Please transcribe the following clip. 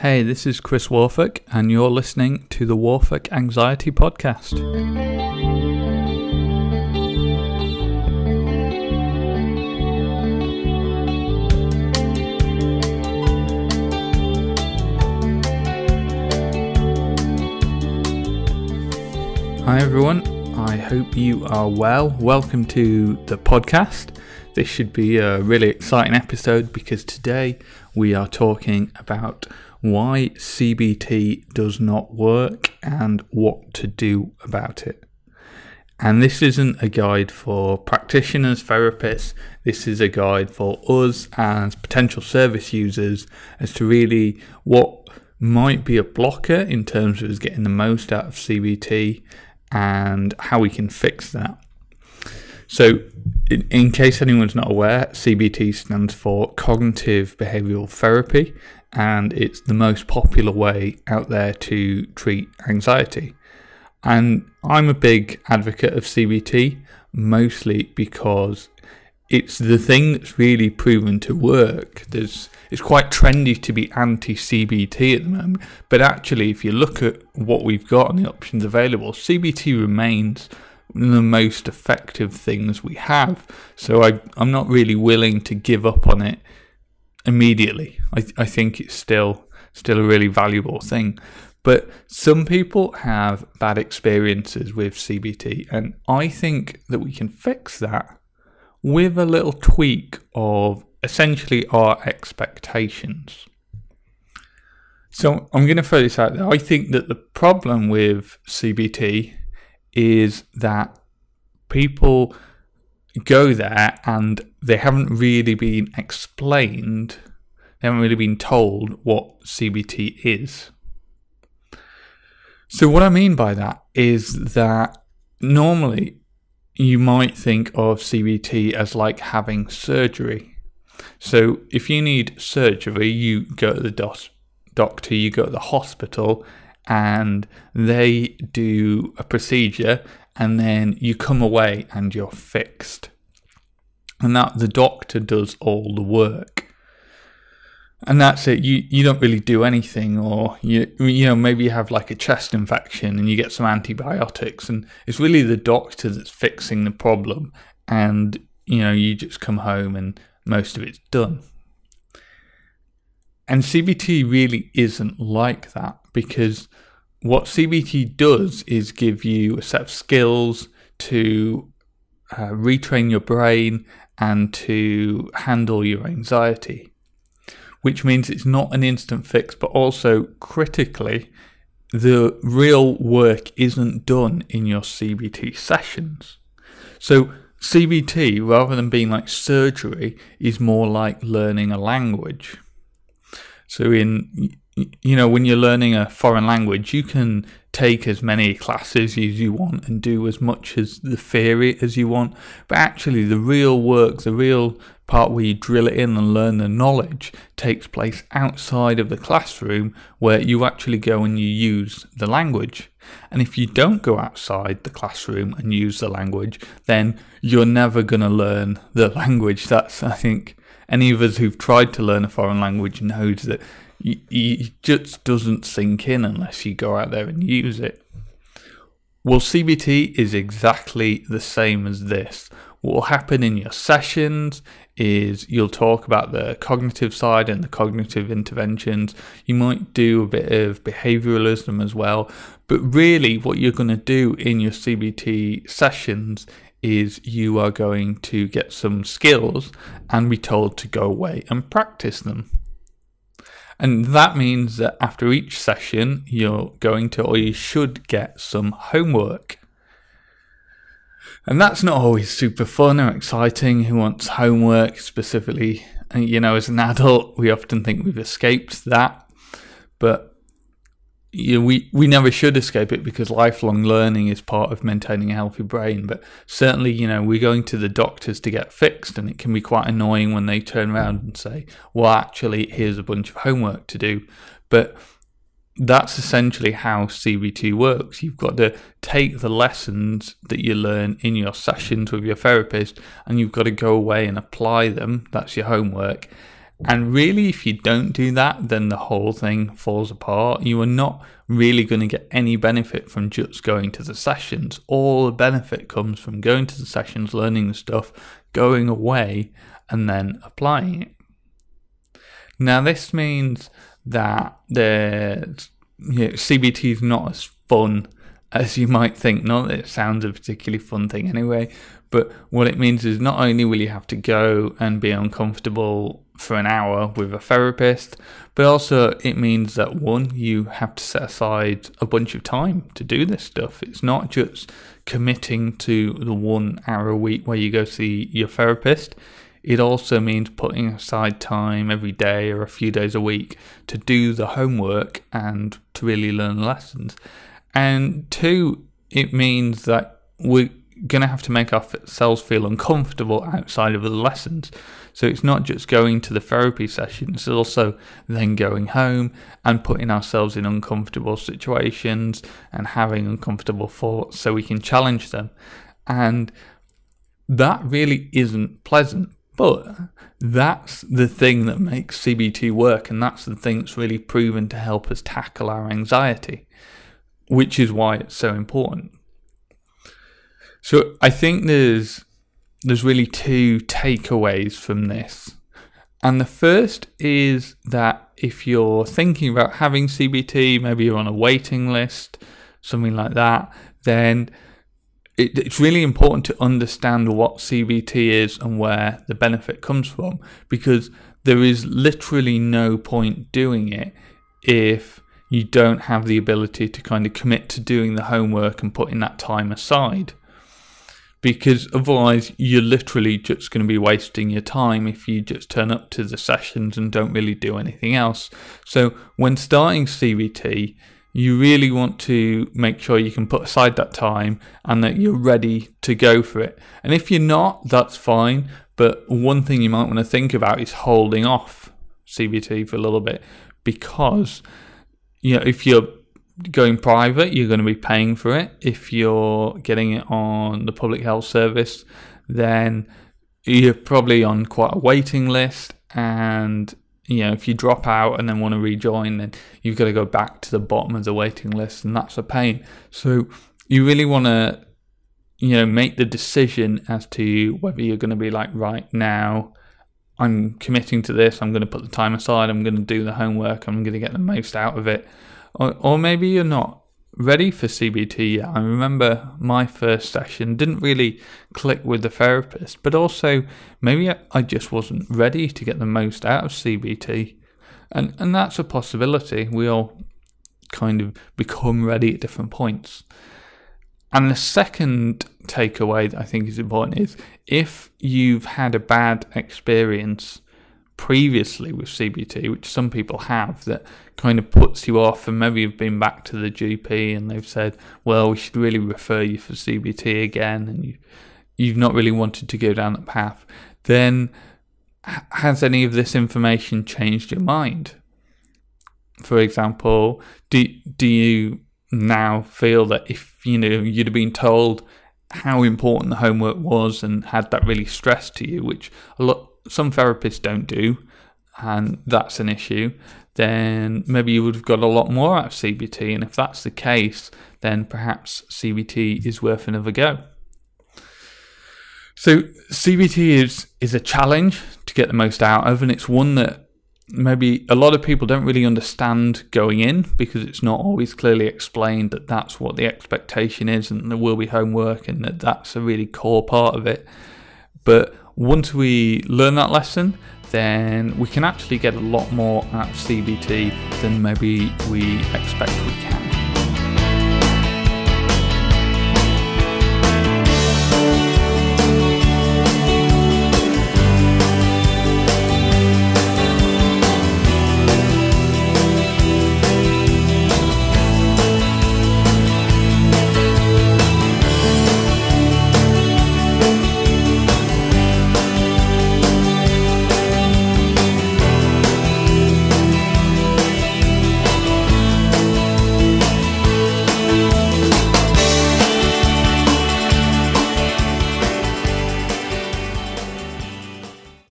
Hey, this is Chris Worfolk, and you're listening to the Worfolk Anxiety Podcast. Hi, everyone. I hope you are well. Welcome to the podcast. This should be a really exciting episode because today we are talking about why CBT does not work and what to do about it. And this isn't a guide for practitioners, therapists. This is a guide for us as potential service users as to really what might be a blocker in terms of us getting the most out of CBT and how we can fix that. So, in, in, case anyone's not aware, CBT stands for Cognitive Behavioral Therapy, and it's the most popular way out there to treat anxiety. And I'm a big advocate of CBT, mostly because it's the thing that's really proven to work. There's it's quite trendy to be anti CBT at the moment, but actually, if you look at what we've got and the options available, CBT remains the most effective things we have. So I, I'm not really willing to give up on it immediately. I, I think it's still still a really valuable thing. But some people have bad experiences with CBT, and I think that we can fix that with a little tweak of essentially our expectations. So I'm going to throw this out there. I think that the problem with CBT is that people go there and they haven't really been explained, they haven't really been told what CBT is. So, what I mean by that is that normally you might think of CBT as like having surgery. So, if you need surgery, you go to the doctor, you go to the hospital, and they do a procedure and then you come away and you're fixed. And that the doctor does all the work. And that's it. You you don't really do anything, or you you know maybe you have like a chest infection and you get some antibiotics, and it's really the doctor that's fixing the problem, and you know you just come home and most of it's done. And CBT really isn't like that because what CBT does is give you a set of skills to uh, retrain your brain and to handle your anxiety, which means it's not an instant fix, but also critically, the real work isn't done in your CBT sessions. So, CBT, rather than being like surgery, is more like learning a language. So in you know when you're learning a foreign language, you can take as many classes as you want and do as much as the theory as you want. But actually, the real work, the real part where you drill it in and learn the knowledge takes place outside of the classroom where you actually go and you use the language. And if you don't go outside the classroom and use the language, then you're never going to learn the language. That's, I think, any of us who've tried to learn a foreign language knows that it just doesn't sink in unless you go out there and use it. Well, CBT is exactly the same as this. What will happen in your sessions is you'll talk about the cognitive side and the cognitive interventions. You might do a bit of behavioralism as well. But really, what you're going to do in your CBT sessions is you are going to get some skills and be told to go away and practice them. And that means that after each session, you're going to or you should get some homework. And that's not always super fun or exciting. Who wants homework specifically? You know, as an adult, we often think we've escaped that. But you know, we, we never should escape it because lifelong learning is part of maintaining a healthy brain. But certainly, you know, we're going to the doctors to get fixed, and it can be quite annoying when they turn around and say, well, actually, here's a bunch of homework to do. But that's essentially how CBT works. You've got to take the lessons that you learn in your sessions with your therapist, and you've got to go away and apply them. That's your homework And really, if you don't do that, then the whole thing falls apart. You are not really going to get any benefit from just going to the sessions. All the benefit comes from going to the sessions, learning the stuff, going away, and then applying it. Now, this means that the you know, CBT is not as fun as you might think. Not that it sounds a particularly fun thing anyway, but what it means is not only will you have to go and be uncomfortable for an hour with a therapist, but also it means that one, you have to set aside a bunch of time to do this stuff. It's not just committing to the one hour a week where you go see your therapist. It also means putting aside time every day or a few days a week to do the homework and to really learn lessons. And two, it means that we're going to have to make ourselves feel uncomfortable outside of the lessons. So it's not just going to the therapy session, it's also then going home and putting ourselves in uncomfortable situations and having uncomfortable thoughts so we can challenge them. And that really isn't pleasant. But that's the thing that makes CBT work, and that's the thing that's really proven to help us tackle our anxiety which is why it's so important. So I think there's there's really two takeaways from this. And the first is that if you're thinking about having CBT, maybe you're on a waiting list, something like that, then it, it's really important to understand what CBT is and where the benefit comes from because there is literally no point doing it if you don't have the ability to kind of commit to doing the homework and putting that time aside. Because otherwise, you're literally just going to be wasting your time if you just turn up to the sessions and don't really do anything else. So, when starting CBT, you really want to make sure you can put aside that time and that you're ready to go for it. And if you're not, that's fine. But one thing you might want to think about is holding off CBT for a little bit because you know, if you're going private, you're going to be paying for it. If you're getting it on the public health service, then you're probably on quite a waiting list. And, you know, if you drop out and then want to rejoin, then you've got to go back to the bottom of the waiting list, and that's a pain. So you really want to, you know, make the decision as to whether you're going to be like, right now, I'm committing to this. I'm going to put the time aside. I'm going to do the homework. I'm going to get the most out of it. Or, or maybe you're not ready for CBT yet. I remember my first session didn't really click with the therapist, but also maybe I just wasn't ready to get the most out of CBT. And, and that's a possibility. We all kind of become ready at different points. And the second takeaway that I think is important is if you've had a bad experience previously with CBT, which some people have, that kind of puts you off, and maybe you've been back to the GP and they've said, well, we should really refer you for CBT again, and you, you've not really wanted to go down that path, then has any of this information changed your mind? For example, do, do you now feel that if you know you'd have been told how important the homework was and had that really stressed to you, which a lot some therapists don't do, and that's an issue, then maybe you would have got a lot more out of CBT. And if that's the case, then perhaps CBT is worth another go. So CBT is is a challenge to get the most out of, and it's one that maybe a lot of people don't really understand going in because it's not always clearly explained that that's what the expectation is and there will be homework and that that's a really core part of it. But once we learn that lesson, then we can actually get a lot more at CBT than maybe we expect we can.